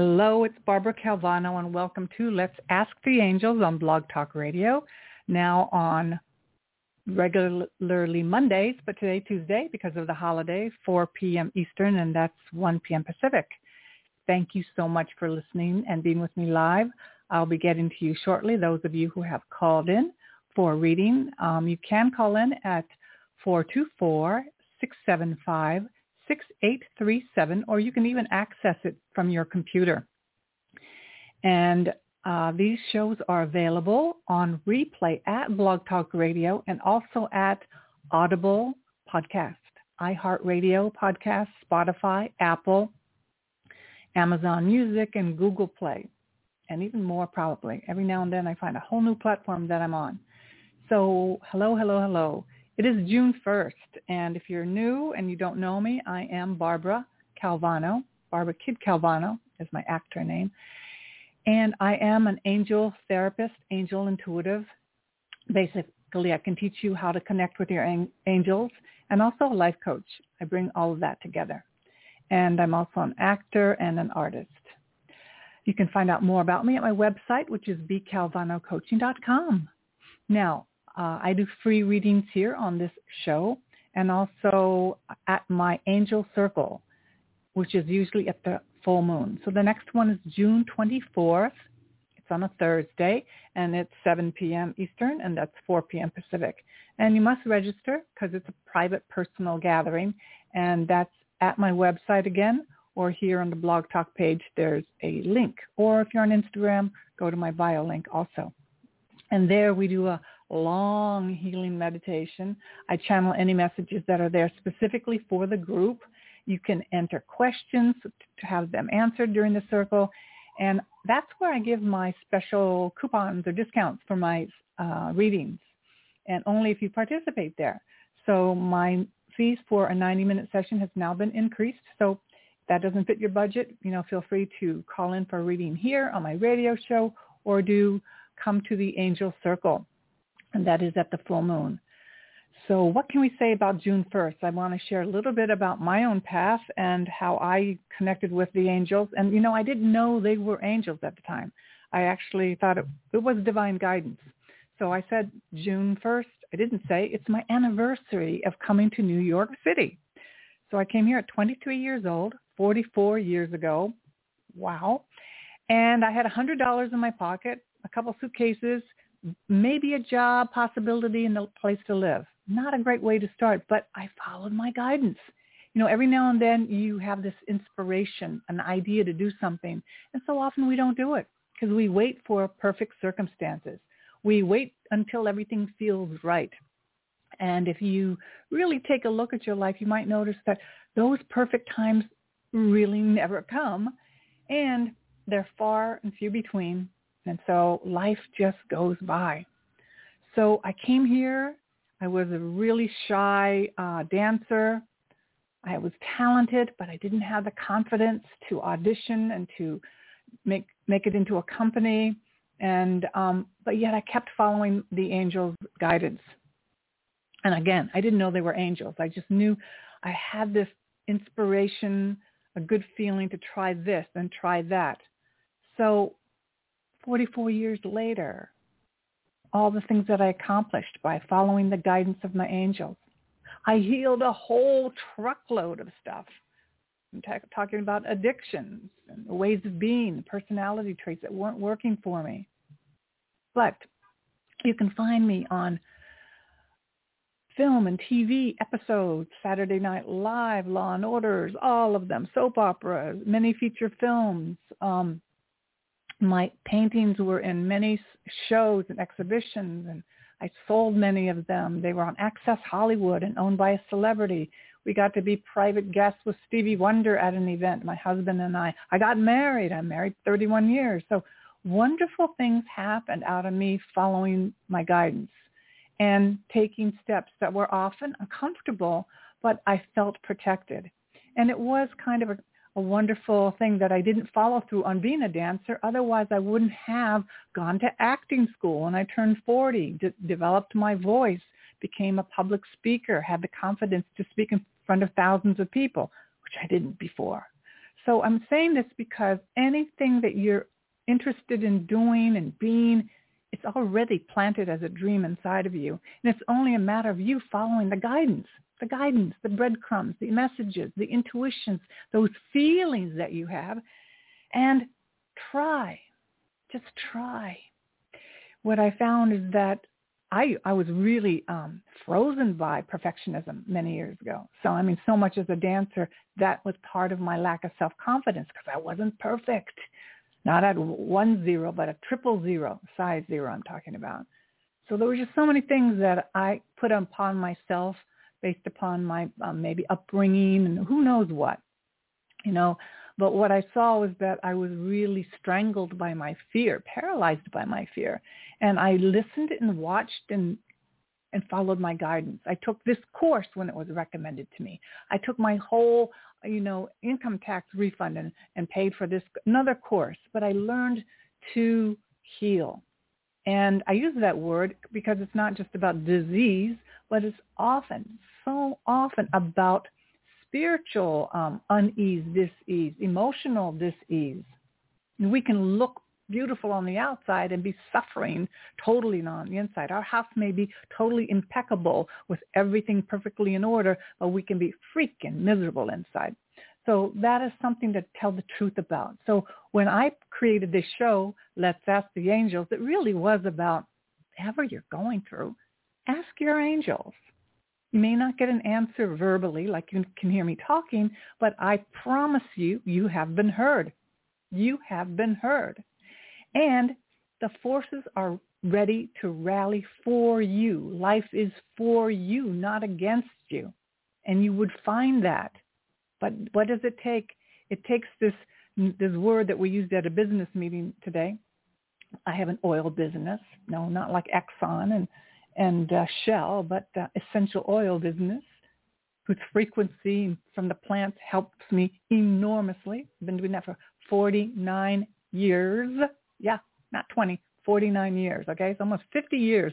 Hello, it's Barbara Calvano and welcome to Let's Ask the Angels on Blog Talk Radio. Now on regularly Mondays, but today Tuesday because of the holiday, 4 p.m. Eastern and that's 1 p.m. Pacific. Thank you so much for listening and being with me live. I'll be getting to you shortly. Those of you who have called in for reading, um, you can call in at 424 675 6837, or you can even access it from your computer. And uh, these shows are available on replay at Blog Talk Radio and also at Audible Podcast, iHeartRadio Podcast, Spotify, Apple, Amazon Music, and Google Play, and even more probably. Every now and then I find a whole new platform that I'm on. So hello, hello, hello. It is June 1st, and if you're new and you don't know me, I am Barbara Calvano. Barbara Kid Calvano is my actor name. And I am an angel therapist, angel intuitive. Basically, I can teach you how to connect with your angels and also a life coach. I bring all of that together. And I'm also an actor and an artist. You can find out more about me at my website, which is bcalvanocoaching.com. Now, uh, I do free readings here on this show and also at my angel circle, which is usually at the full moon. So the next one is June 24th. It's on a Thursday and it's 7 p.m. Eastern and that's 4 p.m. Pacific. And you must register because it's a private personal gathering and that's at my website again or here on the blog talk page there's a link. Or if you're on Instagram, go to my bio link also. And there we do a long healing meditation. I channel any messages that are there specifically for the group. You can enter questions to have them answered during the circle. And that's where I give my special coupons or discounts for my uh, readings, and only if you participate there. So my fees for a 90-minute session has now been increased. So if that doesn't fit your budget, you know, feel free to call in for a reading here on my radio show or do come to the Angel Circle and that is at the full moon. So what can we say about June 1st? I want to share a little bit about my own path and how I connected with the angels. And, you know, I didn't know they were angels at the time. I actually thought it, it was divine guidance. So I said June 1st. I didn't say it's my anniversary of coming to New York City. So I came here at 23 years old, 44 years ago. Wow. And I had a $100 in my pocket, a couple suitcases, maybe a job possibility and a place to live. Not a great way to start, but I followed my guidance. You know, every now and then you have this inspiration, an idea to do something. And so often we don't do it because we wait for perfect circumstances. We wait until everything feels right. And if you really take a look at your life, you might notice that those perfect times really never come and they're far and few between and so life just goes by. So I came here. I was a really shy uh, dancer. I was talented, but I didn't have the confidence to audition and to make make it into a company. And um, but yet I kept following the angels' guidance. And again, I didn't know they were angels. I just knew I had this inspiration, a good feeling to try this and try that. So 44 years later, all the things that I accomplished by following the guidance of my angels. I healed a whole truckload of stuff. I'm t- talking about addictions and ways of being, personality traits that weren't working for me. But you can find me on film and TV episodes, Saturday Night Live, Law and Orders, all of them, soap operas, many feature films, um, My paintings were in many shows and exhibitions, and I sold many of them. They were on Access Hollywood and owned by a celebrity. We got to be private guests with Stevie Wonder at an event, my husband and I. I got married. I'm married 31 years. So wonderful things happened out of me following my guidance and taking steps that were often uncomfortable, but I felt protected. And it was kind of a, a wonderful thing that I didn't follow through on being a dancer. Otherwise, I wouldn't have gone to acting school when I turned 40, d- developed my voice, became a public speaker, had the confidence to speak in front of thousands of people, which I didn't before. So I'm saying this because anything that you're interested in doing and being, it's already planted as a dream inside of you. And it's only a matter of you following the guidance, the guidance, the breadcrumbs, the messages, the intuitions, those feelings that you have. And try, just try. What I found is that I I was really um, frozen by perfectionism many years ago. So I mean, so much as a dancer, that was part of my lack of self confidence because I wasn't perfect not at one zero, but a triple zero, size zero I'm talking about. So there were just so many things that I put upon myself based upon my um, maybe upbringing and who knows what, you know. But what I saw was that I was really strangled by my fear, paralyzed by my fear. And I listened and watched and and followed my guidance. I took this course when it was recommended to me. I took my whole, you know, income tax refund and, and paid for this another course. But I learned to heal. And I use that word because it's not just about disease, but it's often, so often about spiritual um, unease, dis-ease, emotional dis-ease. And we can look beautiful on the outside and be suffering totally on the inside. Our house may be totally impeccable with everything perfectly in order, but we can be freaking miserable inside. So that is something to tell the truth about. So when I created this show, Let's Ask the Angels, it really was about whatever you're going through, ask your angels. You may not get an answer verbally like you can hear me talking, but I promise you, you have been heard. You have been heard. And the forces are ready to rally for you. Life is for you, not against you. And you would find that. But what does it take? It takes this this word that we used at a business meeting today. I have an oil business. No, not like Exxon and and uh, Shell, but uh, essential oil business whose frequency from the plants helps me enormously. I've been doing that for 49 years. Yeah, not 20, 49 years. Okay, it's almost 50 years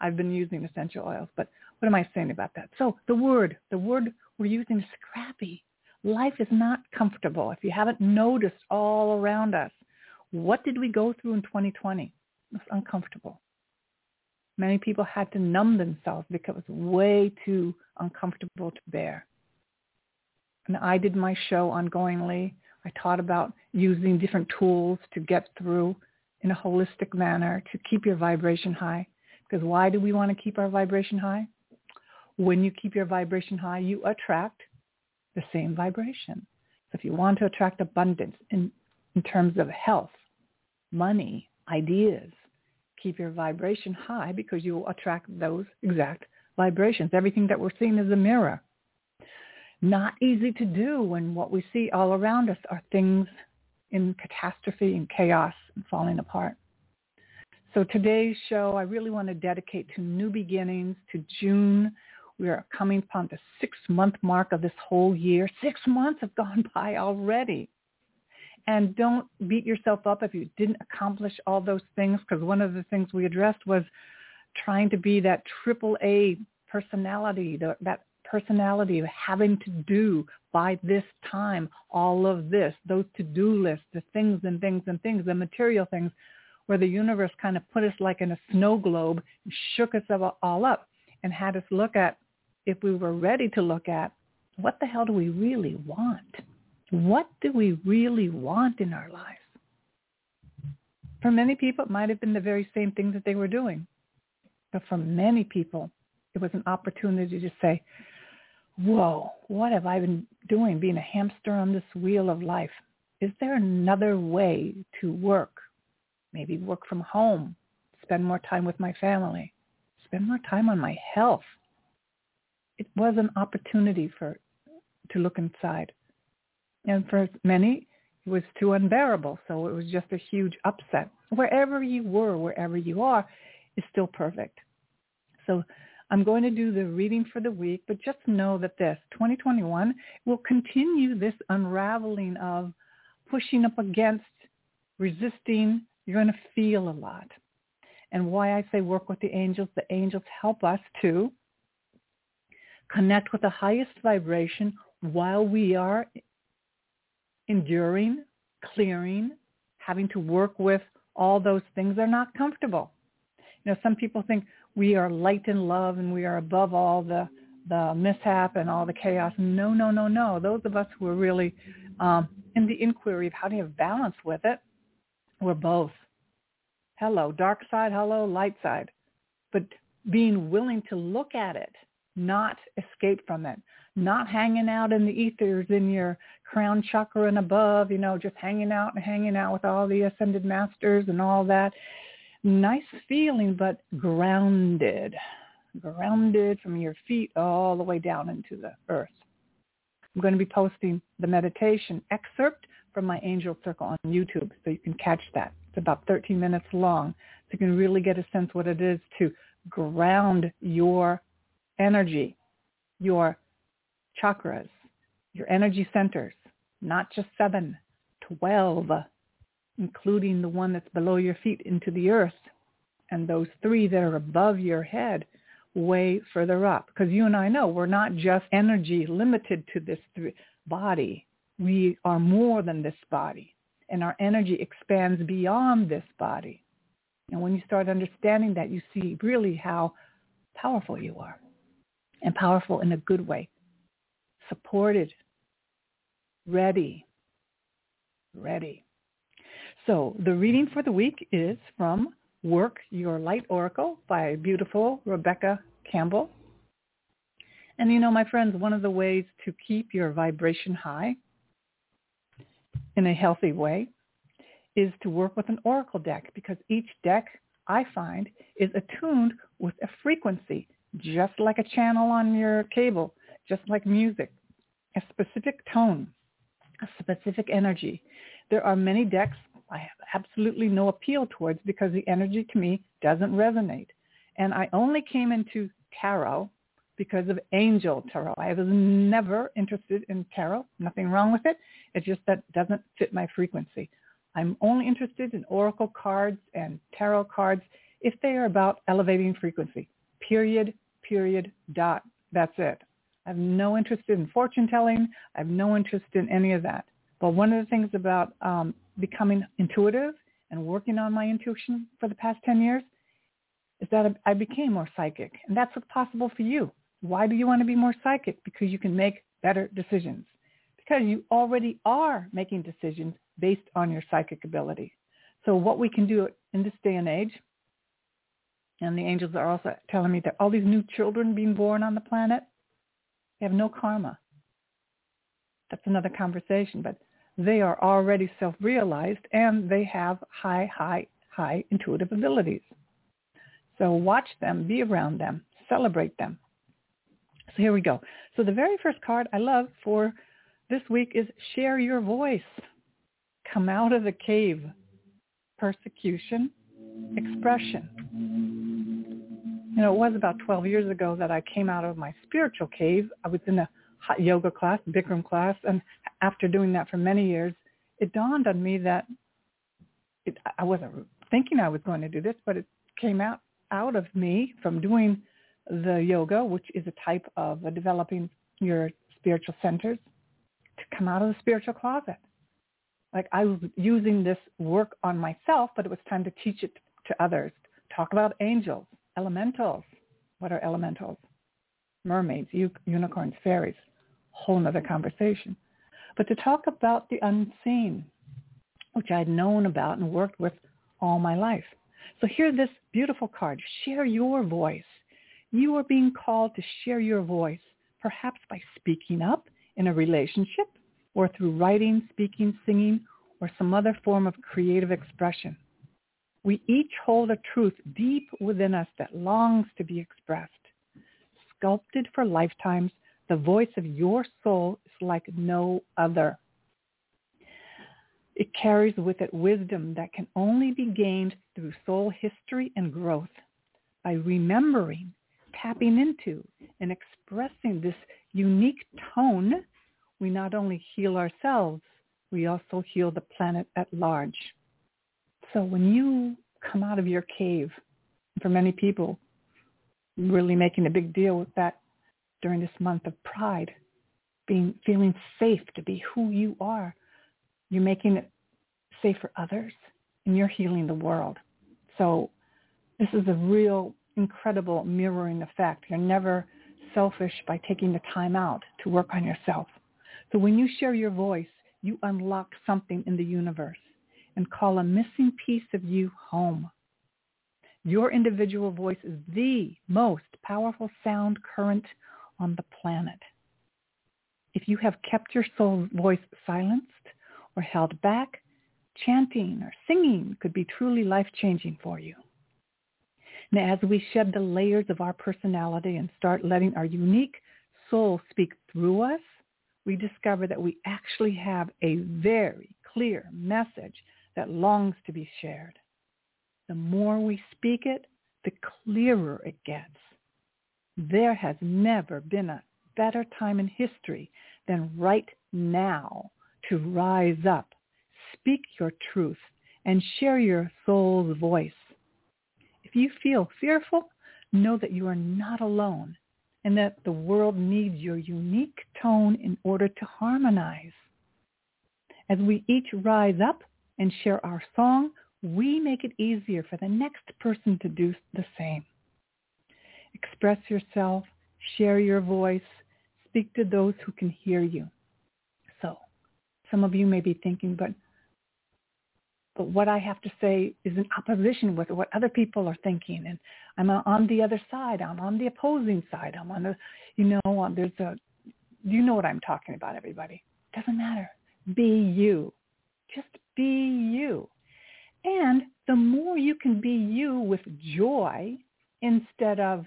I've been using essential oils. But what am I saying about that? So the word, the word we're using is scrappy. Life is not comfortable. If you haven't noticed all around us, what did we go through in 2020? It was uncomfortable. Many people had to numb themselves because it was way too uncomfortable to bear. And I did my show ongoingly. I taught about using different tools to get through in a holistic manner to keep your vibration high. Because why do we want to keep our vibration high? When you keep your vibration high, you attract the same vibration. So if you want to attract abundance in, in terms of health, money, ideas, keep your vibration high because you will attract those exact vibrations. Everything that we're seeing is a mirror. Not easy to do when what we see all around us are things in catastrophe and chaos and falling apart. So today's show, I really want to dedicate to new beginnings, to June. We are coming upon the six-month mark of this whole year. Six months have gone by already. And don't beat yourself up if you didn't accomplish all those things, because one of the things we addressed was trying to be that triple A personality, that personality of having to do by this time all of this, those to-do lists, the things and things and things, the material things, where the universe kind of put us like in a snow globe and shook us all up and had us look at, if we were ready to look at, what the hell do we really want? What do we really want in our lives? For many people, it might have been the very same thing that they were doing. But for many people, it was an opportunity to say, whoa, what have I been doing being a hamster on this wheel of life? Is there another way to work maybe work from home, spend more time with my family, spend more time on my health. It was an opportunity for to look inside. And for many, it was too unbearable. So it was just a huge upset. Wherever you were, wherever you are, is still perfect. So I'm going to do the reading for the week, but just know that this 2021 will continue this unraveling of pushing up against, resisting. You're going to feel a lot. And why I say work with the angels, the angels help us to connect with the highest vibration while we are enduring, clearing, having to work with all those things that are not comfortable. You know, some people think we are light in love and we are above all the the mishap and all the chaos. No, no, no, no. Those of us who are really um, in the inquiry of how do you have balance with it, we're both. Hello, dark side. Hello, light side. But being willing to look at it, not escape from it, not hanging out in the ethers in your crown chakra and above, you know, just hanging out and hanging out with all the ascended masters and all that. Nice feeling, but grounded, grounded from your feet all the way down into the earth. I'm going to be posting the meditation excerpt from my angel circle on YouTube so you can catch that. It's about 13 minutes long. So you can really get a sense what it is to ground your energy, your chakras, your energy centers, not just seven, 12, including the one that's below your feet into the earth, and those three that are above your head way further up. Because you and I know we're not just energy limited to this th- body. We are more than this body. And our energy expands beyond this body. And when you start understanding that, you see really how powerful you are. And powerful in a good way supported, ready, ready. So the reading for the week is from Work Your Light Oracle by beautiful Rebecca Campbell. And you know, my friends, one of the ways to keep your vibration high in a healthy way is to work with an oracle deck because each deck I find is attuned with a frequency, just like a channel on your cable just like music, a specific tone, a specific energy. There are many decks I have absolutely no appeal towards because the energy to me doesn't resonate. And I only came into tarot because of angel tarot. I was never interested in tarot. Nothing wrong with it. It's just that doesn't fit my frequency. I'm only interested in oracle cards and tarot cards if they are about elevating frequency. Period, period, dot. That's it. I have no interest in fortune telling. I have no interest in any of that. But one of the things about um, becoming intuitive and working on my intuition for the past 10 years is that I became more psychic. And that's what's possible for you. Why do you want to be more psychic? Because you can make better decisions. Because you already are making decisions based on your psychic ability. So what we can do in this day and age, and the angels are also telling me that all these new children being born on the planet, they have no karma. That's another conversation, but they are already self-realized and they have high, high, high intuitive abilities. So watch them, be around them, celebrate them. So here we go. So the very first card I love for this week is share your voice. Come out of the cave. Persecution, expression. You know, it was about 12 years ago that I came out of my spiritual cave. I was in a hot yoga class, Bikram class, and after doing that for many years, it dawned on me that it, I wasn't thinking I was going to do this, but it came out out of me from doing the yoga, which is a type of uh, developing your spiritual centers, to come out of the spiritual closet. Like I was using this work on myself, but it was time to teach it to others. Talk about angels, elementals. What are elementals? Mermaids, unicorns, fairies. Whole other conversation. But to talk about the unseen, which I'd known about and worked with all my life. So here this beautiful card. Share your voice. You are being called to share your voice, perhaps by speaking up in a relationship or through writing, speaking, singing, or some other form of creative expression. We each hold a truth deep within us that longs to be expressed. Sculpted for lifetimes, the voice of your soul is like no other. It carries with it wisdom that can only be gained through soul history and growth. By remembering, tapping into, and expressing this unique tone, we not only heal ourselves, we also heal the planet at large. So when you come out of your cave, for many people, really making a big deal with that during this month of pride, being feeling safe to be who you are, you're making it safe for others, and you're healing the world. So this is a real incredible mirroring effect. You're never selfish by taking the time out to work on yourself. So when you share your voice, you unlock something in the universe and call a missing piece of you home. Your individual voice is the most powerful sound current on the planet. If you have kept your soul voice silenced or held back, chanting or singing could be truly life-changing for you. Now, as we shed the layers of our personality and start letting our unique soul speak through us, we discover that we actually have a very clear message that longs to be shared. The more we speak it, the clearer it gets. There has never been a better time in history than right now to rise up, speak your truth, and share your soul's voice. If you feel fearful, know that you are not alone and that the world needs your unique tone in order to harmonize. As we each rise up and share our song, we make it easier for the next person to do the same. Express yourself, share your voice, speak to those who can hear you. So some of you may be thinking, but but what I have to say is in opposition with what other people are thinking, and I'm on the other side. I'm on the opposing side. I'm on the, you know, there's a, you know what I'm talking about, everybody. Doesn't matter. Be you. Just be you. And the more you can be you with joy instead of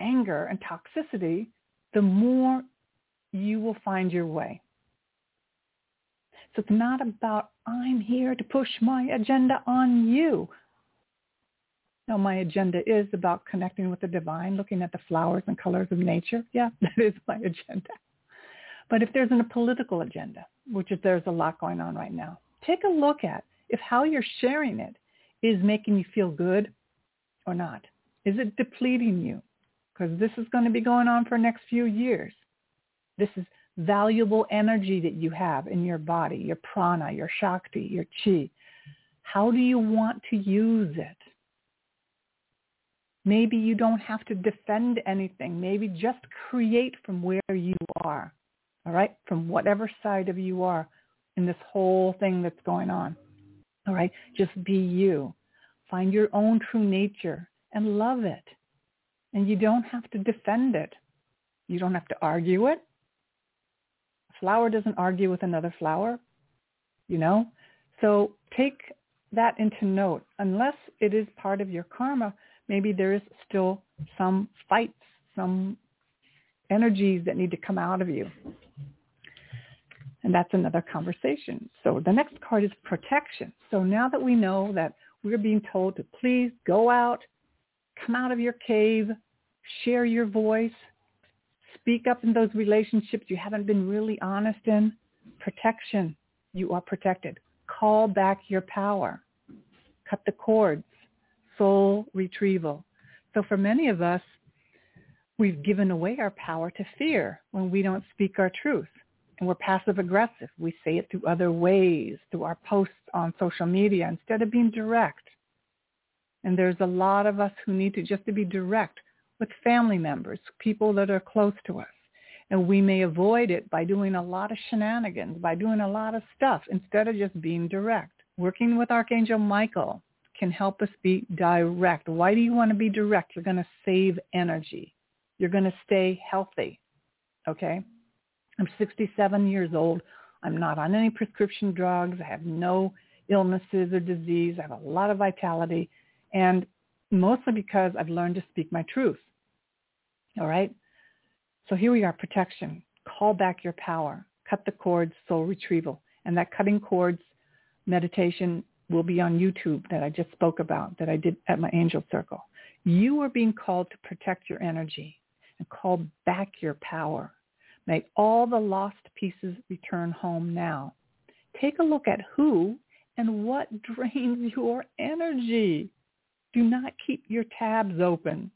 anger and toxicity, the more you will find your way. So it's not about I'm here to push my agenda on you. No, my agenda is about connecting with the divine, looking at the flowers and colors of nature. Yeah, that is my agenda. But if there's a political agenda, which is there's a lot going on right now, take a look at if how you're sharing it is making you feel good or not. Is it depleting you? Because this is going to be going on for next few years. This is valuable energy that you have in your body, your prana, your shakti, your chi. How do you want to use it? Maybe you don't have to defend anything. Maybe just create from where you are, all right, from whatever side of you are in this whole thing that's going on. All right, just be you. Find your own true nature and love it. And you don't have to defend it. You don't have to argue it A flower doesn't argue with another flower, you know? So take that into note. Unless it is part of your karma, maybe there is still some fights, some energies that need to come out of you. And that's another conversation. So the next card is protection. So now that we know that we're being told to please go out, come out of your cave, share your voice, speak up in those relationships you haven't been really honest in, protection. You are protected. Call back your power. Cut the cords. Soul retrieval. So for many of us, we've given away our power to fear when we don't speak our truth. And we're passive aggressive. We say it through other ways, through our posts on social media instead of being direct. And there's a lot of us who need to just to be direct with family members, people that are close to us. And we may avoid it by doing a lot of shenanigans, by doing a lot of stuff instead of just being direct. Working with Archangel Michael can help us be direct. Why do you want to be direct? You're going to save energy. You're going to stay healthy. Okay? I'm 67 years old. I'm not on any prescription drugs. I have no illnesses or disease. I have a lot of vitality and mostly because I've learned to speak my truth. All right. So here we are, protection. Call back your power. Cut the cords, soul retrieval. And that cutting cords meditation will be on YouTube that I just spoke about, that I did at my angel circle. You are being called to protect your energy and call back your power. May all the lost pieces return home now. Take a look at who and what drains your energy. Do not keep your tabs open.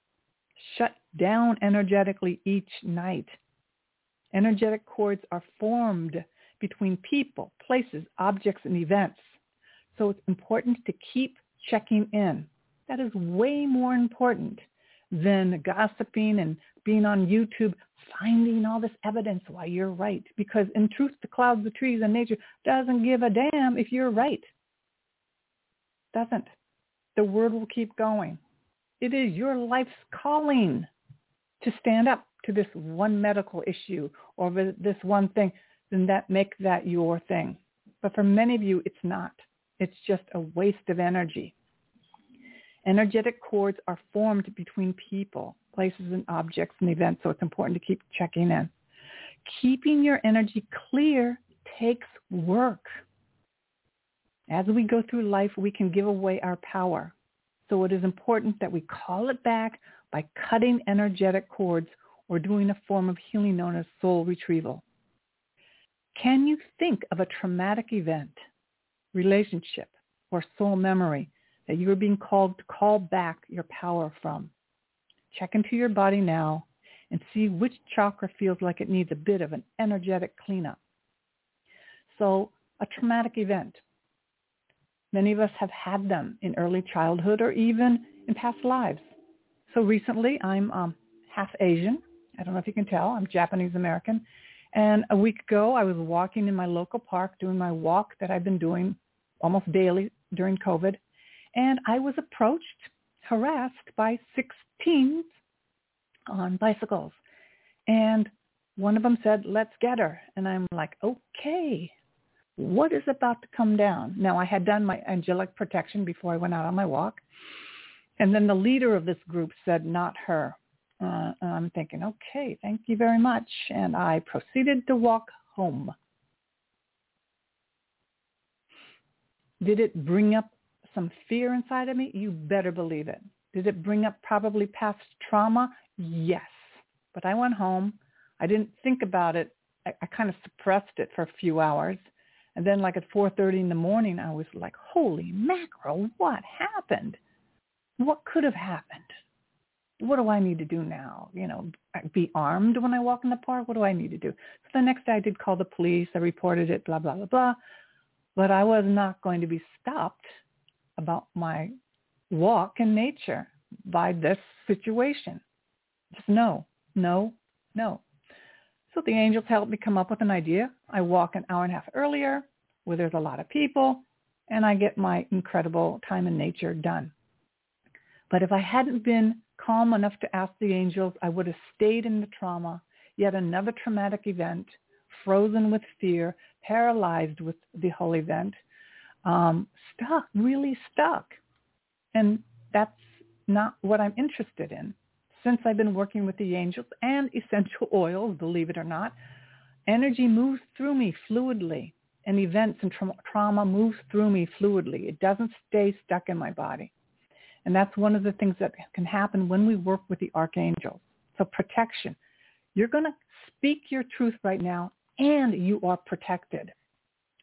Shut down energetically each night. Energetic cords are formed between people, places, objects, and events. So it's important to keep checking in. That is way more important than gossiping and being on YouTube, finding all this evidence why you're right. Because in truth, the clouds, the trees, and nature doesn't give a damn if you're right. Doesn't. The word will keep going. It is your life's calling to stand up to this one medical issue or this one thing, then that make that your thing. But for many of you, it's not. It's just a waste of energy. Energetic cords are formed between people, places and objects and events, so it's important to keep checking in. Keeping your energy clear takes work. As we go through life, we can give away our power. So it is important that we call it back by cutting energetic cords or doing a form of healing known as soul retrieval. Can you think of a traumatic event, relationship, or soul memory that you are being called to call back your power from? Check into your body now and see which chakra feels like it needs a bit of an energetic cleanup. So a traumatic event. Many of us have had them in early childhood or even in past lives. So recently, I'm um, half Asian. I don't know if you can tell. I'm Japanese American. And a week ago, I was walking in my local park doing my walk that I've been doing almost daily during COVID. And I was approached, harassed by six teens on bicycles. And one of them said, let's get her. And I'm like, okay, what is about to come down? Now, I had done my angelic protection before I went out on my walk. And then the leader of this group said, not her. Uh, I'm thinking, okay, thank you very much. And I proceeded to walk home. Did it bring up some fear inside of me? You better believe it. Did it bring up probably past trauma? Yes. But I went home. I didn't think about it. I, I kind of suppressed it for a few hours. And then like at 4.30 in the morning, I was like, holy mackerel, what happened? What could have happened? What do I need to do now? You know, be armed when I walk in the park? What do I need to do? So the next day I did call the police. I reported it, blah, blah, blah, blah. But I was not going to be stopped about my walk in nature by this situation. Just no, no, no. So the angels helped me come up with an idea. I walk an hour and a half earlier where there's a lot of people and I get my incredible time in nature done. But if I hadn't been calm enough to ask the angels, I would have stayed in the trauma, yet another traumatic event, frozen with fear, paralyzed with the whole event, um, stuck, really stuck. And that's not what I'm interested in since I've been working with the angels and essential oils, believe it or not, energy moves through me fluidly and events and tra- trauma moves through me fluidly. It doesn't stay stuck in my body. And that's one of the things that can happen when we work with the archangels. So protection. You're going to speak your truth right now and you are protected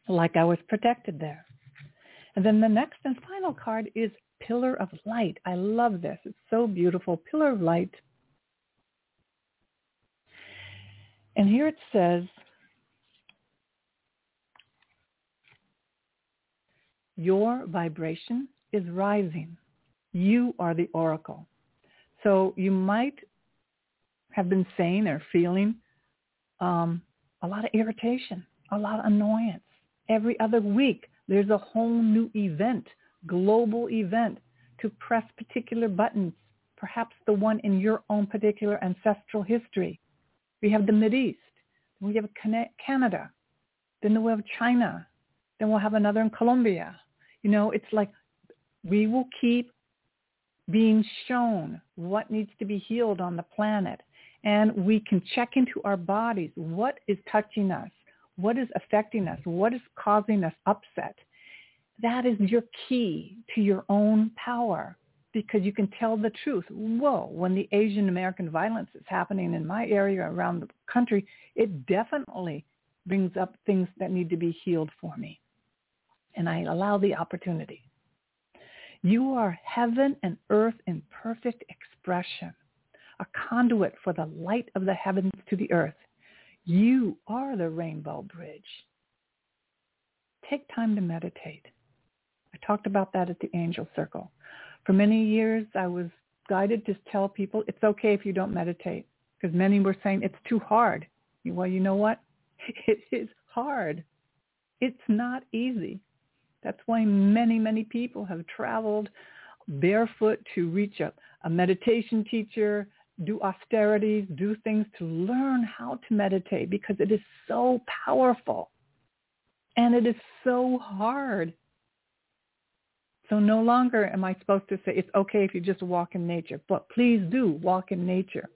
like I was protected there. And then the next and final card is pillar of light. I love this. It's so beautiful. Pillar of light. And here it says, your vibration is rising. You are the oracle. So you might have been saying or feeling um, a lot of irritation, a lot of annoyance. Every other week, there's a whole new event global event to press particular buttons, perhaps the one in your own particular ancestral history. We have the East. We have Canada. Then we'll have China. Then we'll have another in Colombia. You know, it's like we will keep being shown what needs to be healed on the planet. And we can check into our bodies. What is touching us? What is affecting us? What is causing us upset? That is your key to your own power because you can tell the truth. Whoa, when the Asian American violence is happening in my area around the country, it definitely brings up things that need to be healed for me. And I allow the opportunity. You are heaven and earth in perfect expression, a conduit for the light of the heavens to the earth. You are the rainbow bridge. Take time to meditate. I talked about that at the angel circle. For many years, I was guided to tell people it's okay if you don't meditate because many were saying it's too hard. Well, you know what? It is hard. It's not easy. That's why many, many people have traveled barefoot to reach a, a meditation teacher, do austerities, do things to learn how to meditate because it is so powerful and it is so hard. So no longer am I supposed to say it's okay if you just walk in nature, but please do walk in nature.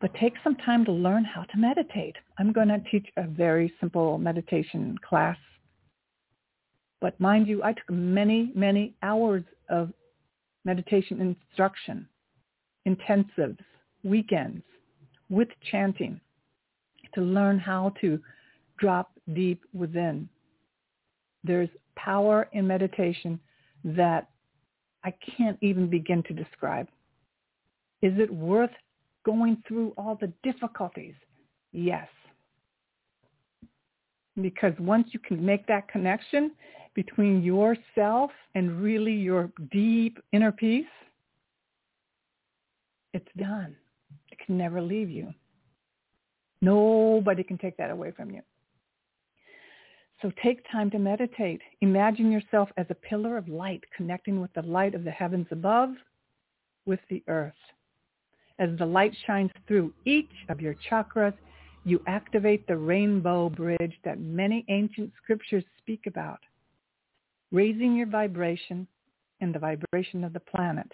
But take some time to learn how to meditate. I'm going to teach a very simple meditation class. But mind you, I took many, many hours of meditation instruction, intensives, weekends with chanting to learn how to drop deep within. There's power in meditation that I can't even begin to describe. Is it worth going through all the difficulties? Yes. Because once you can make that connection between yourself and really your deep inner peace, it's done. It can never leave you. Nobody can take that away from you. So take time to meditate. Imagine yourself as a pillar of light connecting with the light of the heavens above with the earth. As the light shines through each of your chakras, you activate the rainbow bridge that many ancient scriptures speak about, raising your vibration and the vibration of the planet,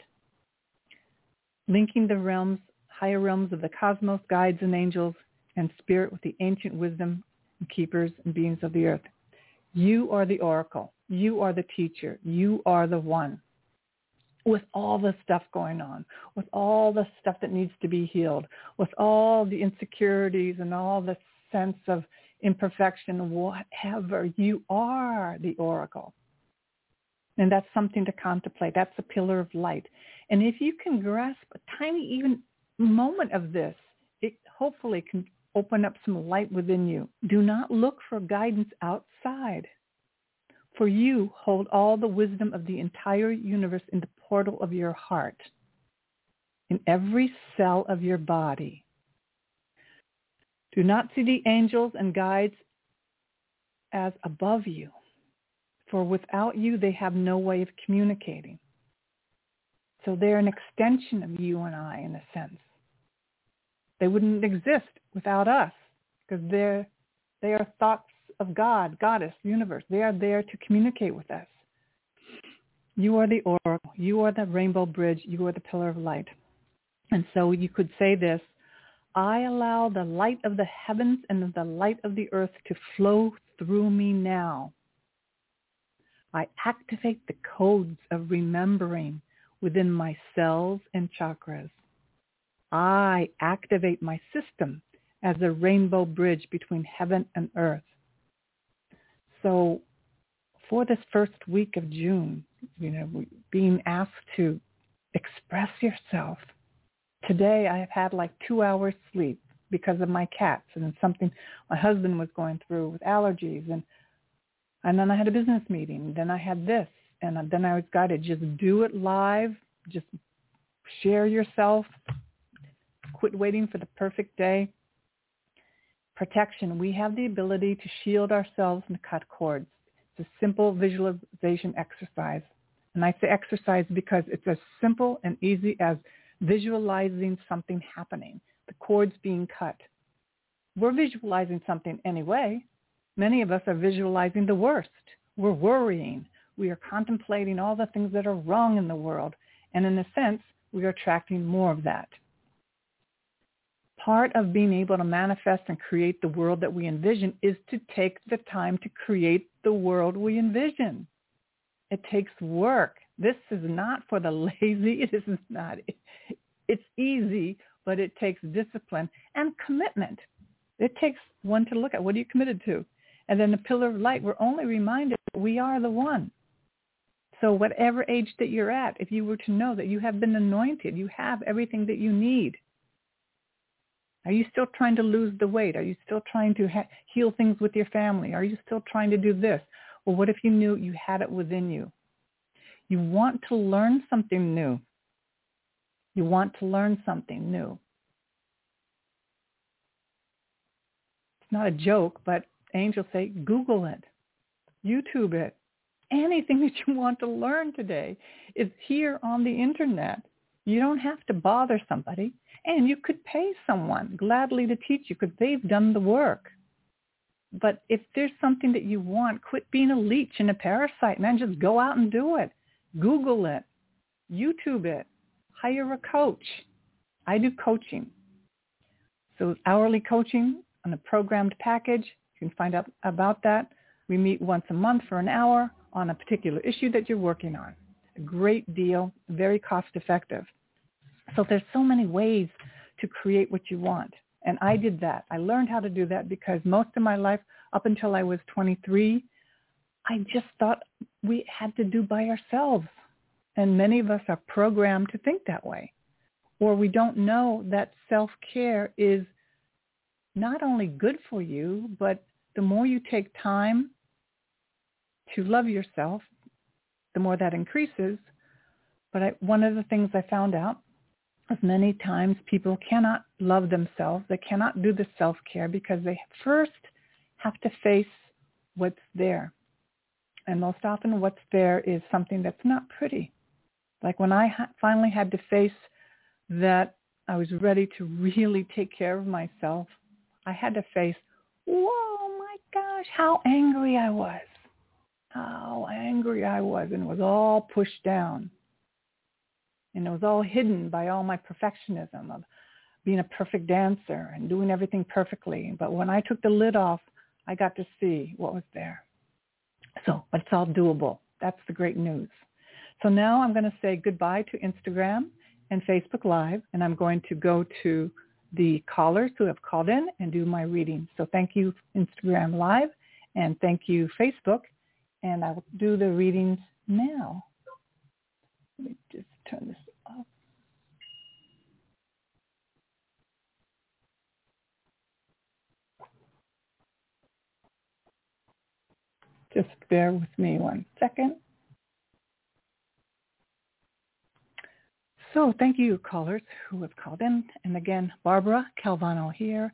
linking the realms, higher realms of the cosmos, guides and angels, and spirit with the ancient wisdom and keepers and beings of the earth. You are the oracle. You are the teacher. You are the one. With all the stuff going on, with all the stuff that needs to be healed, with all the insecurities and all the sense of imperfection, whatever, you are the oracle. And that's something to contemplate. That's a pillar of light. And if you can grasp a tiny even moment of this, it hopefully can open up some light within you. Do not look for guidance outside. For you hold all the wisdom of the entire universe in the portal of your heart, in every cell of your body. Do not see the angels and guides as above you, for without you they have no way of communicating. So they're an extension of you and I in a sense. They wouldn't exist without us because they're they are thoughts of God, Goddess, universe. They are there to communicate with us. You are the oracle. You are the rainbow bridge. You are the pillar of light. And so you could say this, I allow the light of the heavens and the light of the earth to flow through me now. I activate the codes of remembering within my cells and chakras. I activate my system as a rainbow bridge between heaven and earth. So for this first week of June, you know, being asked to express yourself. Today I have had like two hours sleep because of my cats and something my husband was going through with allergies and and then I had a business meeting. Then I had this and then I was guided just do it live. Just share yourself. Quit waiting for the perfect day protection, we have the ability to shield ourselves and cut cords. It's a simple visualization exercise. And I say exercise because it's as simple and easy as visualizing something happening, the cords being cut. We're visualizing something anyway. Many of us are visualizing the worst. we're worrying. We are contemplating all the things that are wrong in the world. And in a sense, we are attracting more of that. Part of being able to manifest and create the world that we envision is to take the time to create the world we envision. It takes work. This is not for the lazy. This is not. It's easy, but it takes discipline and commitment. It takes one to look at what are you committed to? And then the pillar of light, we're only reminded that we are the one. So whatever age that you're at, if you were to know that you have been anointed, you have everything that you need. Are you still trying to lose the weight? Are you still trying to ha- heal things with your family? Are you still trying to do this? Well, what if you knew you had it within you? You want to learn something new. You want to learn something new. It's not a joke, but angels say, Google it, YouTube it. Anything that you want to learn today is here on the internet. You don't have to bother somebody. And you could pay someone gladly to teach you because they've done the work. But if there's something that you want, quit being a leech and a parasite, man. Just go out and do it. Google it. YouTube it. Hire a coach. I do coaching. So hourly coaching on a programmed package. You can find out about that. We meet once a month for an hour on a particular issue that you're working on. A great deal, very cost effective. So there's so many ways to create what you want. And I did that. I learned how to do that because most of my life, up until I was 23, I just thought we had to do by ourselves. And many of us are programmed to think that way. Or we don't know that self-care is not only good for you, but the more you take time to love yourself, the more that increases. But I, one of the things I found out is many times people cannot love themselves. They cannot do the self-care because they first have to face what's there. And most often what's there is something that's not pretty. Like when I ha- finally had to face that I was ready to really take care of myself, I had to face, whoa, my gosh, how angry I was. How angry I was. And was all pushed down. And it was all hidden by all my perfectionism of being a perfect dancer and doing everything perfectly. But when I took the lid off, I got to see what was there. So, but it's all doable. That's the great news. So now I'm going to say goodbye to Instagram and Facebook Live, and I'm going to go to the callers who have called in and do my reading. So thank you, Instagram Live, and thank you, Facebook. And I will do the readings now. Let me just turn this off. Just bear with me one second. So thank you, callers who have called in. And again, Barbara Calvano here.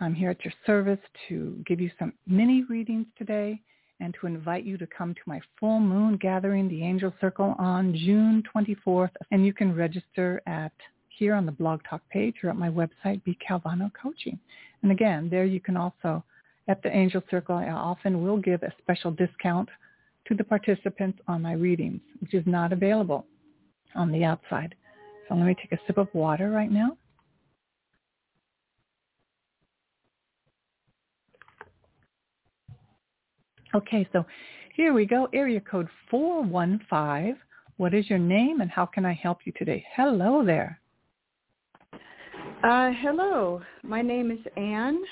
I'm here at your service to give you some mini readings today and to invite you to come to my full moon gathering, the Angel Circle, on June 24th. And you can register at here on the Blog Talk page or at my website, B Calvano Coaching. And again, there you can also, at the Angel Circle, I often will give a special discount to the participants on my readings, which is not available on the outside. So let me take a sip of water right now. Okay, so here we go. Area code 415. What is your name and how can I help you today? Hello there. Uh, hello. My name is Anne,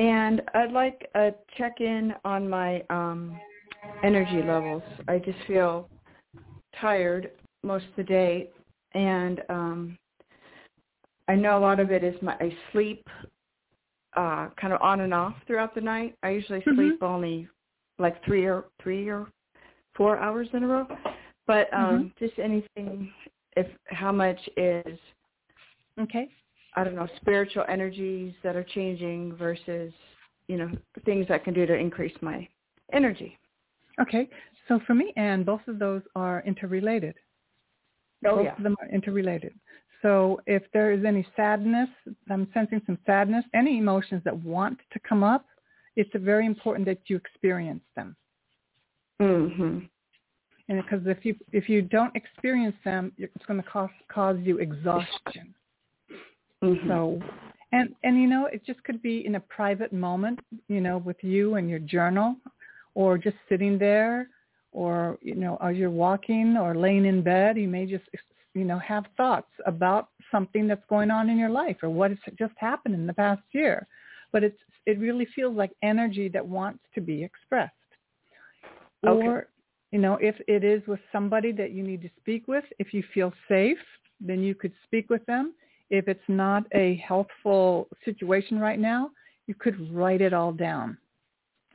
and I'd like a check-in on my um, energy levels. I just feel tired most of the day, and um, I know a lot of it is my I sleep uh, kind of on and off throughout the night. I usually mm-hmm. sleep only like three or three or four hours in a row, but um, mm-hmm. just anything. If how much is okay? I don't know spiritual energies that are changing versus you know things I can do to increase my energy. Okay, so for me, and both of those are interrelated. Oh, Both yeah. of them are interrelated. So if there is any sadness, I'm sensing some sadness, any emotions that want to come up, it's very important that you experience them. Mm-hmm. And because if you if you don't experience them, it's going to cause cause you exhaustion. Mm-hmm. So, and and you know, it just could be in a private moment, you know, with you and your journal, or just sitting there, or you know, as you're walking or laying in bed, you may just you know have thoughts about something that's going on in your life or what has just happened in the past year. But it's it really feels like energy that wants to be expressed. Okay. Or you know, if it is with somebody that you need to speak with, if you feel safe, then you could speak with them. If it's not a healthful situation right now, you could write it all down.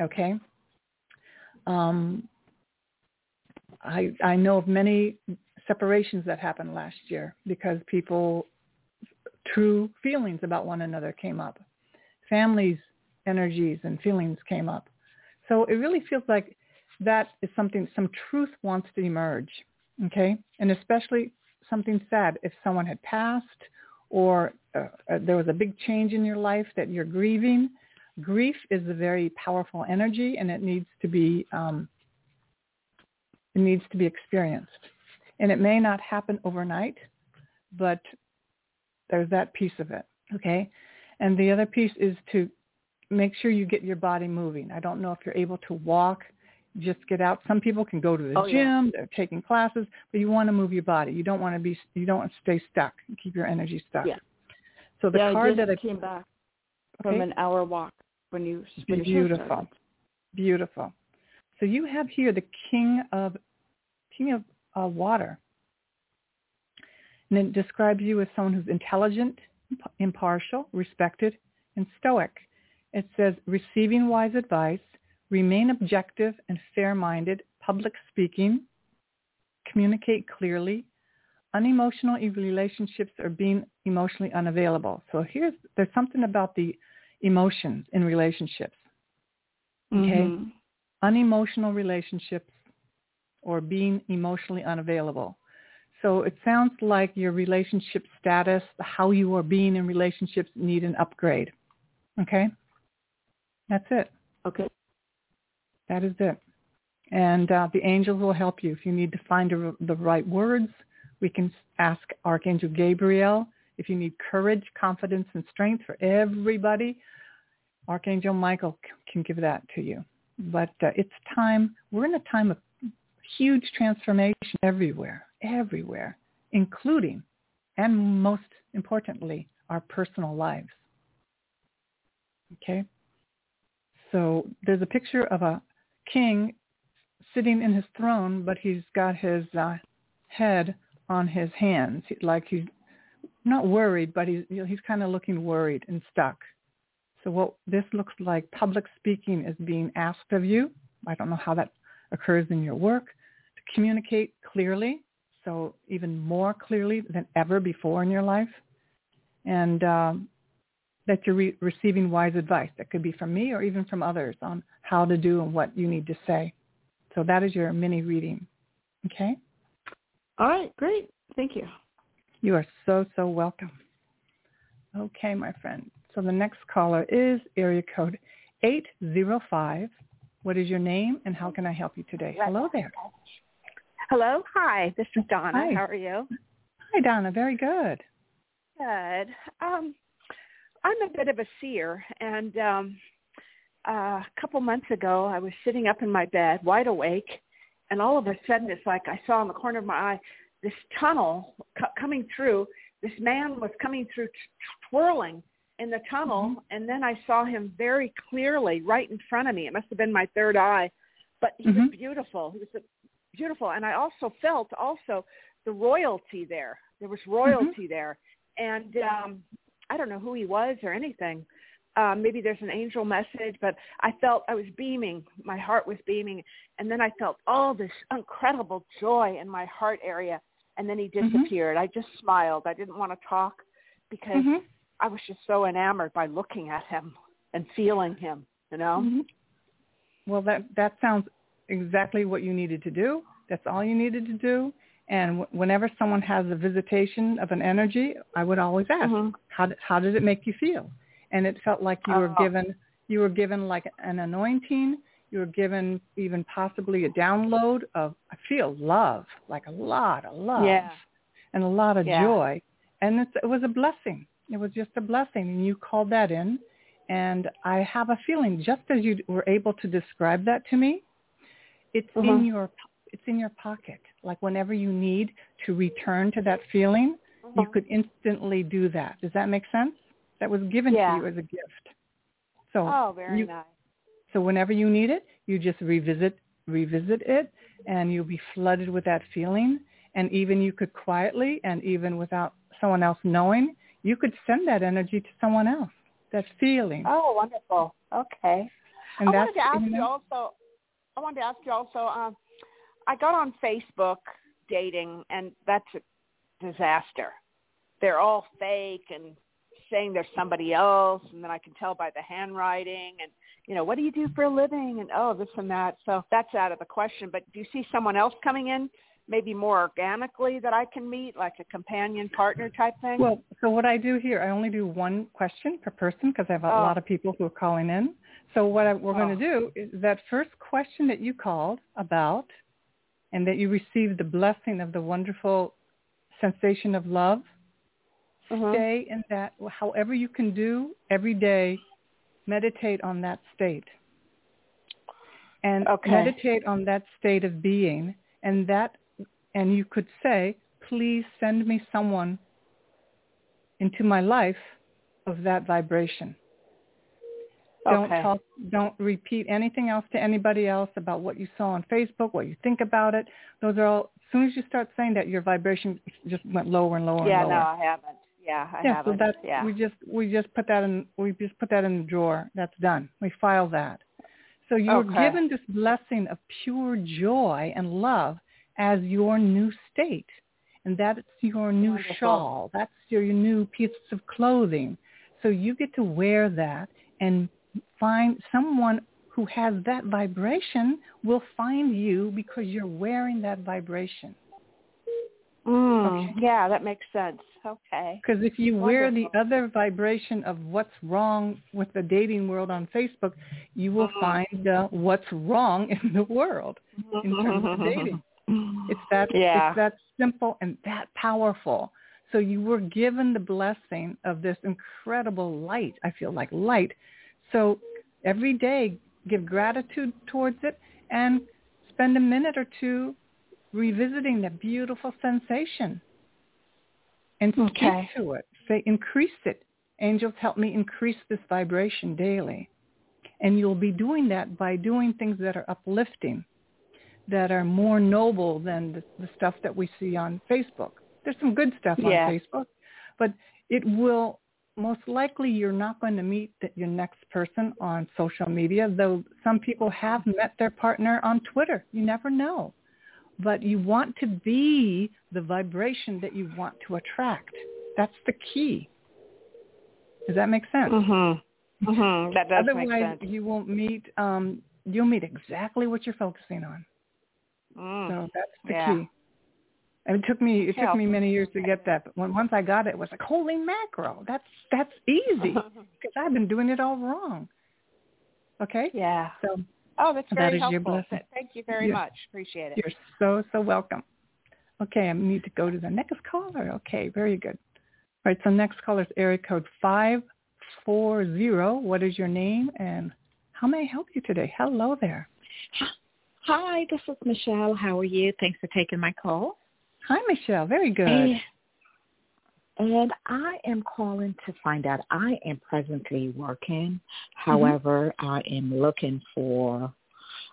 Okay? Um, I, I know of many separations that happened last year because people, true feelings about one another came up. Families' energies and feelings came up. So it really feels like that is something, some truth wants to emerge, okay? And especially something sad. If someone had passed or uh, uh, there was a big change in your life that you're grieving, grief is a very powerful energy and it needs to be, um, it needs to be experienced. And it may not happen overnight, but there's that piece of it, okay? And the other piece is to make sure you get your body moving. I don't know if you're able to walk just get out. Some people can go to the oh, gym, yeah. they're taking classes, but you want to move your body. You don't want to be you don't want to stay stuck. Keep your energy stuck. Yeah. So the yeah, card I that I came back okay. from an hour walk when you finished beautiful. Beautiful. So you have here the king of king of uh, water. And it describes you as someone who's intelligent, impartial, respected, and stoic. It says receiving wise advice, remain objective and fair-minded, public speaking, communicate clearly, unemotional relationships are being emotionally unavailable. So here's, there's something about the emotions in relationships. Okay? Mm-hmm. Unemotional relationships or being emotionally unavailable. So it sounds like your relationship status, how you are being in relationships need an upgrade. Okay? That's it. Okay. That is it. And uh, the angels will help you. If you need to find a, the right words, we can ask Archangel Gabriel. If you need courage, confidence, and strength for everybody, Archangel Michael can give that to you. But uh, it's time, we're in a time of huge transformation everywhere, everywhere, including, and most importantly, our personal lives. Okay? So there's a picture of a king sitting in his throne, but he's got his uh, head on his hands, like he's not worried, but he's you know, he's kind of looking worried and stuck. So what this looks like, public speaking is being asked of you. I don't know how that occurs in your work to communicate clearly, so even more clearly than ever before in your life, and um, that you're re- receiving wise advice. That could be from me or even from others on how to do and what you need to say. So that is your mini reading. Okay? All right, great. Thank you. You are so, so welcome. Okay, my friend. So the next caller is area code 805. What is your name and how can I help you today? Hello there. Hello. Hi. This is Donna. Hi. How are you? Hi, Donna. Very good. Good. Um, I'm a bit of a seer, and um, uh, a couple months ago, I was sitting up in my bed, wide awake, and all of a sudden, it's like I saw in the corner of my eye this tunnel c- coming through. This man was coming through, t- twirling in the tunnel, Mhm. and then I saw him very clearly right in front of me. It must have been my third eye, but he Mhm. was beautiful. He was a, beautiful, and I also felt also the royalty there. There was royalty there, and um, I don't know who he was or anything. Um, maybe there's an angel message, but I felt I was beaming. My heart was beaming, and then I felt all this incredible joy in my heart area. And then he Mhm. disappeared. I just smiled. I didn't want to talk because Mhm. I was just so enamored by looking at him and feeling him. You know. Mhm. Well, that that sounds exactly what you needed to do. That's all you needed to do. And w- whenever someone has a visitation of an energy, I would always ask, Mhm. how did, how did it make you feel? And it felt like you were Oh. given you were given like an anointing. You were given even possibly a download of, I feel love, like a lot of love Yeah. and a lot of Yeah. joy. And it's, it was a blessing. It was just a blessing. And you called that in. And I have a feeling, just as you were able to describe that to me, it's in Mhm. your it's in your pocket. Like whenever you need to return to that feeling, you Mhm. could instantly do that. Does that make sense? That was given Yeah. to you as a gift. So Oh, very you, nice. so whenever you need it, you just revisit revisit it and you'll be flooded with that feeling and even you could quietly and even without someone else knowing, you could send that energy to someone else. That feeling. Oh, wonderful. Okay. and I that's wanted to ask you you also. I wanted to ask you also. Um, I got on Facebook dating, and that's a disaster. They're all fake and saying there's somebody else, and then I can tell by the handwriting and you know what do you do for a living and oh this and that. So that's out of the question. But do you see someone else coming in? Maybe more organically that I can meet, like a companion partner type thing. Well, so what I do here, I only do one question per person because I have a Oh. lot of people who are calling in. So what I, we're going Oh. to do is that first question that you called about and that you receive the blessing of the wonderful sensation of love, Mhm. stay in that, however you can do every day, meditate on that state. And Okay. meditate on that state of being and that, and you could say, please send me someone into my life of that vibration. Don't Okay. talk, don't repeat anything else to anybody else about what you saw on Facebook, what you think about it. Those are all, as soon as you start saying that, your vibration just went lower and lower yeah, and lower. no, I haven't. Yeah, I yeah, haven't. so that's, yeah. we just, we just put that in, we just put that in the drawer. That's done. We file that. So you're Okay. given this blessing of pure joy and love as your new state. And that's your new Wonderful. shawl. That's your, your new piece of clothing. So you get to wear that and find someone who has that vibration will find you because you're wearing that vibration. Mm, Okay. Yeah, that makes sense. Okay. Because if you wear the other vibration of what's wrong with the dating world on Facebook, you will Mhm. find uh, what's wrong in the world in terms of dating. It's that Yeah. it's that simple and that powerful. So you were given the blessing of this incredible light. I feel like light. So every day give gratitude towards it and spend a minute or two revisiting that beautiful sensation and speak Okay. to it. Say increase it. Angels help me increase this vibration daily. And you'll be doing that by doing things that are uplifting that are more noble than the, the stuff that we see on Facebook. There's some good stuff on Facebook, but it will most likely you're not going to meet your next person on social media, though some people have met their partner on Twitter. You never know. But you want to be the vibration that you want to attract. That's the key. Does that make sense? Mhm. Mhm. That does Otherwise, make sense. you won't meet. Um, you'll meet exactly what you're focusing on. Mm. So that's the Yeah. key. And it took me it took me many years to get that, but when, once I got it, it was like holy mackerel. That's that's easy because I've been doing it all wrong. Okay, yeah. so Oh, that's That very is your helpful. blessing. Thank you very Yes. much. Appreciate it. you're so so welcome. Okay, I need to go to the next caller. Okay, very good. All right, so next caller is area code five four zero. What is your name and how may I help you today? Hello there. Hi, this is Michelle. How are you? Thanks for taking my call. Hi, Michelle. Very good. And, and I am calling to find out. I am presently working. Mm-hmm. However, I am looking for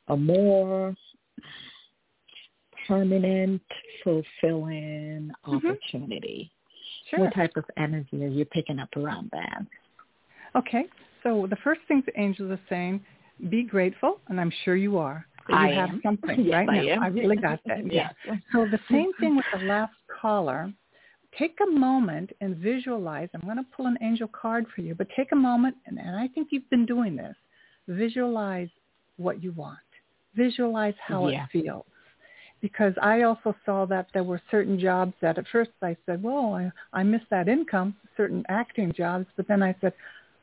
a more permanent, fulfilling mm-hmm. opportunity. Sure. What type of energy are you picking up around that? Okay, so the first thing the angels are saying, be grateful, and I'm sure you are. That I have am. something Yes, right I now. I really got that. Yeah. Yes. So the same thing with the last caller. Take a moment and visualize. I'm going to pull an angel card for you, but take a moment, and, and I think you've been doing this. Visualize what you want. Visualize how Yeah. it feels. Because I also saw that there were certain jobs that at first I said, well, I, I miss that income, certain acting jobs, but then I said,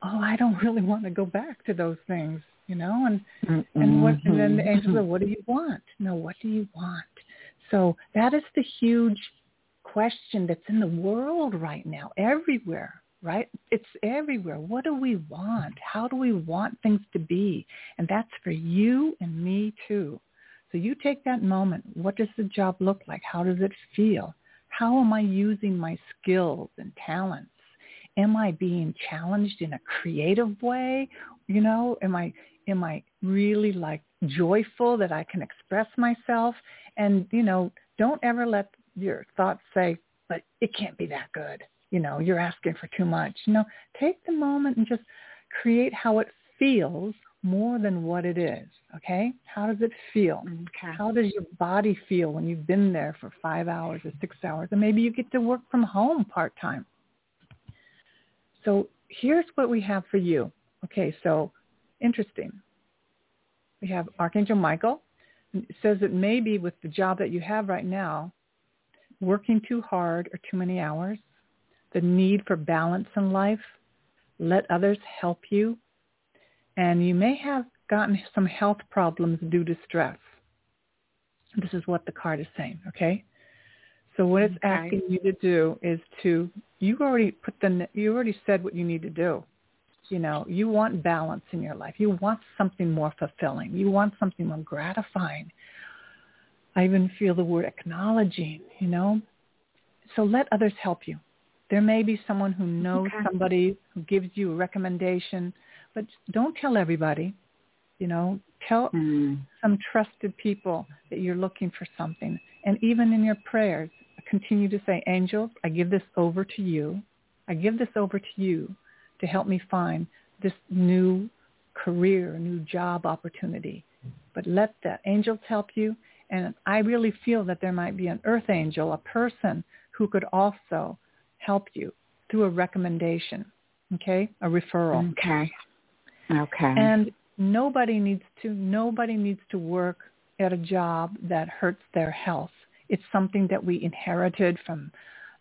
oh, I don't really want to go back to those things. You know, and mm-hmm. and what and then the angels go, what do you want? No, what do you want? So that is the huge question that's in the world right now, everywhere, right? It's everywhere. What do we want? How do we want things to be? And that's for you and me too. So you take that moment. What does the job look like? How does it feel? How am I using my skills and talents? Am I being challenged in a creative way? You know, am I am I really like joyful that I can express myself? And, you know, don't ever let your thoughts say, but it can't be that good. You know, you're asking for too much. No, take the moment and just create how it feels more than what it is. Okay? How does it feel? Okay. How does your body feel when you've been there for five hours or six hours? And maybe you get to work from home part-time. So here's what we have for you. Okay, so interesting. We have Archangel Michael. says It that maybe with the job that you have right now, working too hard or too many hours, the need for balance in life, let others help you, and you may have gotten some health problems due to stress. This is what the card is saying, okay? So what it's asking you to do is to you already put the you already said what you need to do. You know, you want balance in your life. You want something more fulfilling. You want something more gratifying. I even feel the word acknowledging, you know. So let others help you. There may be someone who knows okay. somebody who gives you a recommendation, but don't tell everybody. You know, tell mm. some trusted people that you're looking for something. And even in your prayers, continue to say, angels, I give this over to you. I give this over to you to help me find this new career, new job opportunity. But let the angels help you. And I really feel that there might be an earth angel, a person who could also help you through a recommendation, okay, a referral. Okay. Okay. And nobody needs to nobody needs to work at a job that hurts their health. It's something that we inherited from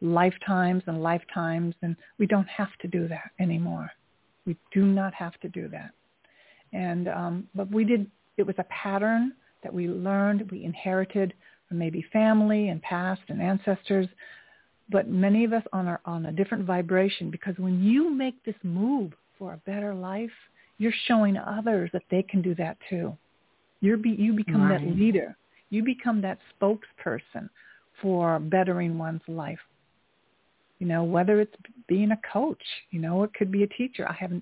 lifetimes and lifetimes, and we don't have to do that anymore. We do not have to do that. And um, but we did. It was a pattern that we learned, we inherited from maybe family and past and ancestors. But many of us on are on a different vibration because when you make this move for a better life, you're showing others that they can do that too. You're be, you become right. that leader. You become that spokesperson for bettering one's life. You know, whether it's being a coach, you know, it could be a teacher. I have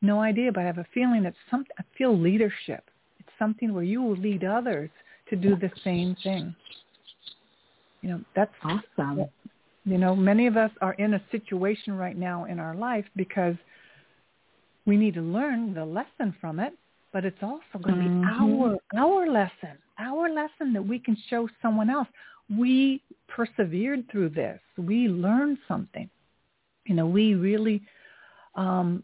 no idea, but I have a feeling that some I feel leadership. It's something where you will lead others to do the same thing. You know, that's awesome. You know, many of us are in a situation right now in our life because we need to learn the lesson from it, but it's also going to be mm-hmm. our our lesson, our lesson that we can show someone else. We persevered through this. We learned something. You know, we really um,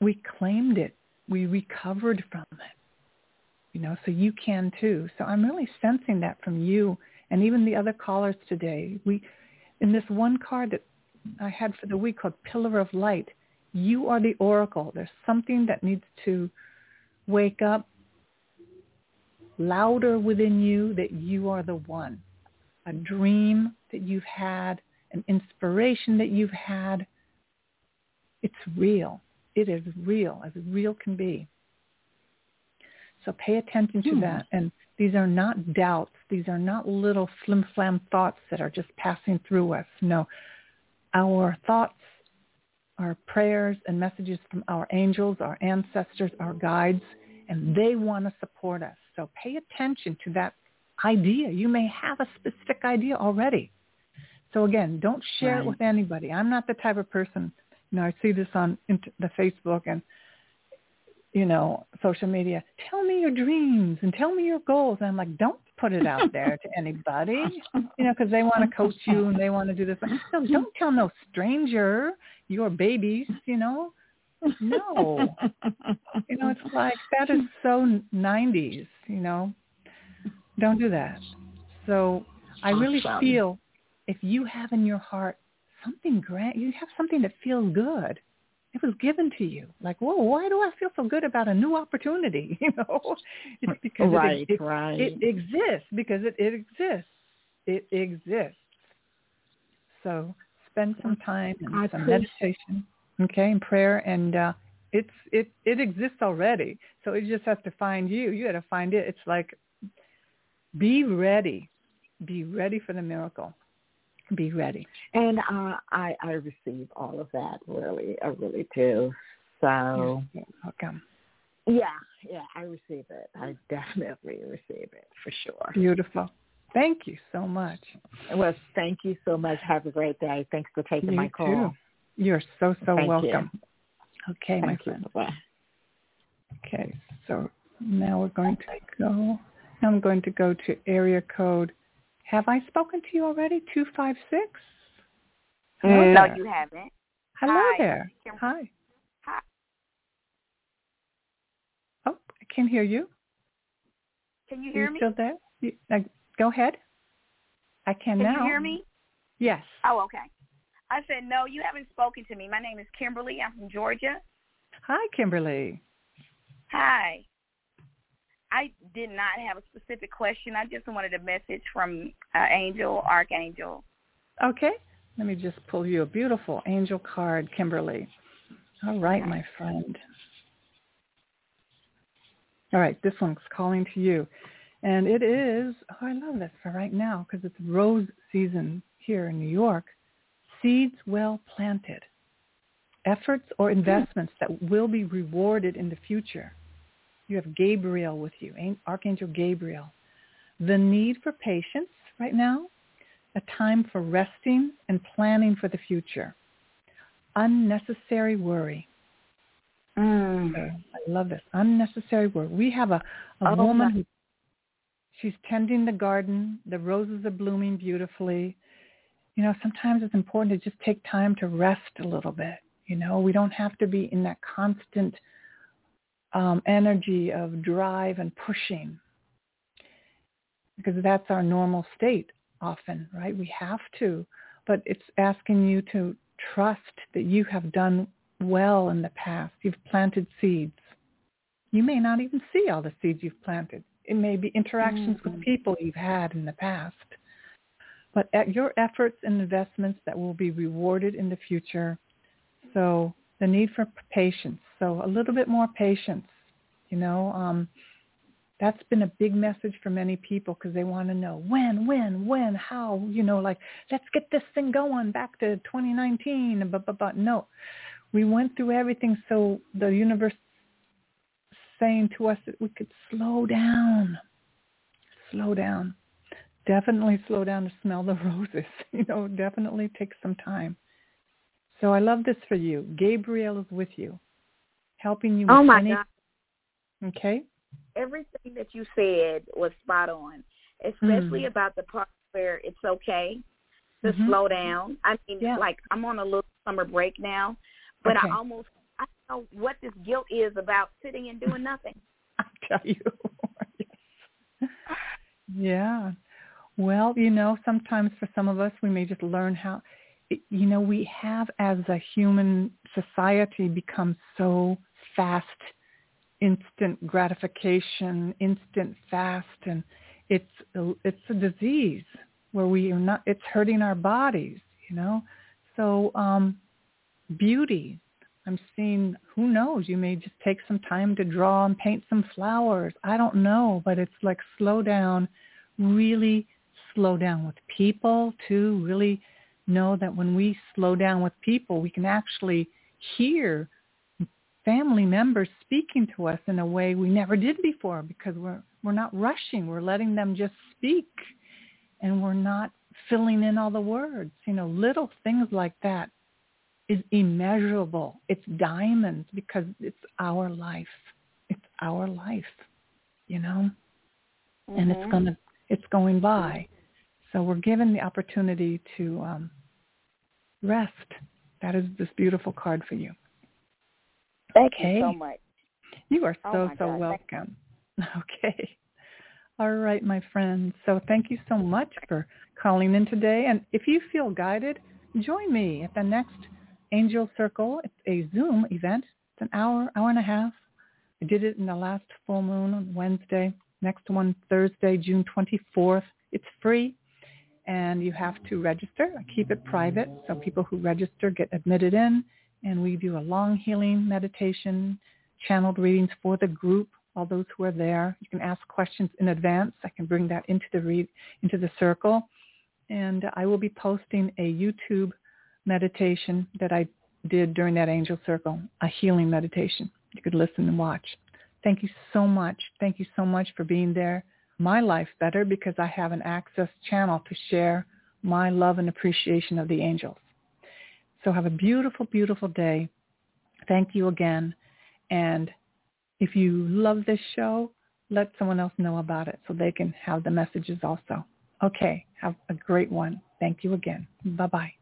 we claimed it. We recovered from it. You know, so you can too. So I'm really sensing that from you and even the other callers today. We in this one card that I had for the week called Pillar of Light, you are the oracle. There's something that needs to wake up louder within you that you are the one. A dream that you've had, an inspiration that you've had. It's real. It is real, as real can be. So pay attention to hmm. that. And these are not doubts. These are not little flim-flam thoughts that are just passing through us. No, our thoughts our prayers and messages from our angels, our ancestors, our guides, and they want to support us. So pay attention to that idea. You may have a specific idea already. So again, don't share right. it with anybody. I'm not the type of person, you know, I see this on the Facebook and you know, social media, tell me your dreams and tell me your goals. And I'm like, don't put it out there to anybody, you know, because they want to coach you and they want to do this. No, don't tell no stranger your babies, you know. No. you know, it's like that is so 90s, you know. Don't do that. So I really feel if you have in your heart something grand, you have something that feels good, It was given to you. Like, whoa, why do I feel so good about a new opportunity? You know, it's because right, it, it, right. it exists because it, it exists. It exists. So spend some time and I some appreciate- meditation, okay, and prayer, and uh, it's it it exists already. So it just has to find you. You got to find it. It's like be ready, be ready for the miracle. Be ready. And uh, I I receive all of that really. I really do. So You're welcome. yeah, yeah, I receive it. I definitely receive it for sure. Beautiful. Thank you so much. Well, thank you so much. Have a great day. Thanks for taking You my call. too. You're so so Thank you. welcome. Okay, my Thank you. friend. Bye. Okay, so now we're going to go. I'm going to go to area code. Have I spoken to you already? Two five six. Hello No, you haven't. Hello Hi. there. Hi. Hi. Oh, I can hear you. Can you hear you me? still there? You, uh, go ahead. I can, Can now. Can you hear me? Yes. Oh, okay. I said no. You haven't spoken to me. My name is Kimberly. I'm from Georgia. Hi, Kimberly. Hi. I did not have a specific question. I just wanted a message from uh, Angel, Archangel. Okay. Let me just pull you a beautiful angel card, Kimberly. All right, my friend. All right, this one's calling to you. And it is, oh, I love this for right now because it's rose season here in New York. Seeds well planted. Efforts or investments that will be rewarded in the future. You have Gabriel with you, An- Archangel Gabriel. The need for patience right now, a time for resting and planning for the future. Unnecessary worry. Mm. Okay, I love this. Unnecessary worry. We have a, a Oh, woman who she's tending the garden. The roses are blooming beautifully. You know, sometimes it's important to just take time to rest a little bit. You know, we don't have to be in that constant um, energy of drive and pushing because that's our normal state often, right? We have to, but it's asking you to trust that you have done well in the past. You've planted seeds. You may not even see all the seeds you've planted. It may be interactions with people you've had in the past. But at your efforts and investments that will be rewarded in the future. So the need for patience. So a little bit more patience. You know, um, that's been a big message for many people because they want to know when, when, when, how, you know, like, let's get this thing going back to 2019. But, no, we went through everything. So the universe saying to us that we could slow down, slow down, definitely slow down to smell the roses, you know, definitely take some time. So I love this for you. Gabriel is with you, helping you with Oh my any, God! okay? Everything that you said was spot on, especially Mm. about the part where it's okay to Mhm. slow down. I mean, Yeah. like I'm on a little summer break now, but Okay. I almost I don't know what this guilt is about sitting and doing nothing. I tell you. yes. Yeah. Well, you know, sometimes for some of us, we may just learn how, you know, we have as a human society become so fast, instant gratification, instant fast, and it's it's a disease where we are not. It's hurting our bodies, you know. So um, beauty. I'm seeing, who knows, you may just take some time to draw and paint some flowers. I don't know, but it's like slow down, really slow down with people too, really know that when we slow down with people, we can actually hear family members speaking to us in a way we never did before because we're we're not rushing. We're letting them just speak and we're not filling in all the words. You know, little things like that is immeasurable. It's diamonds because it's our life. It's our life, you know? And it's Mhm. going to it's going by. So we're given the opportunity to um, rest. That is this beautiful card for you. Thank Okay. you so much. You are Oh so, my so God, welcome. Okay. All right, my friends. So thank you so much for calling in today. And if you feel guided, join me at the next Angel Circle. It's a Zoom event. It's an hour, hour and a half. I did it in the last full moon on Wednesday. Next one Thursday, June 24th. It's free and you have to register. I keep it private so people who register get admitted in and we do a long healing meditation, channeled readings for the group, all those who are there. You can ask questions in advance. I can bring that into the read into the circle. And I will be posting a YouTube meditation that I did during that angel circle, a healing meditation. You could listen and watch. Thank you so much. Thank you so much for being there. My life better because I have an access channel to share my love and appreciation of the angels. So have a beautiful, beautiful day. Thank you again. And if you love this show, let someone else know about it so they can have the messages also. Okay. Have a great one. Thank you again. Bye-bye.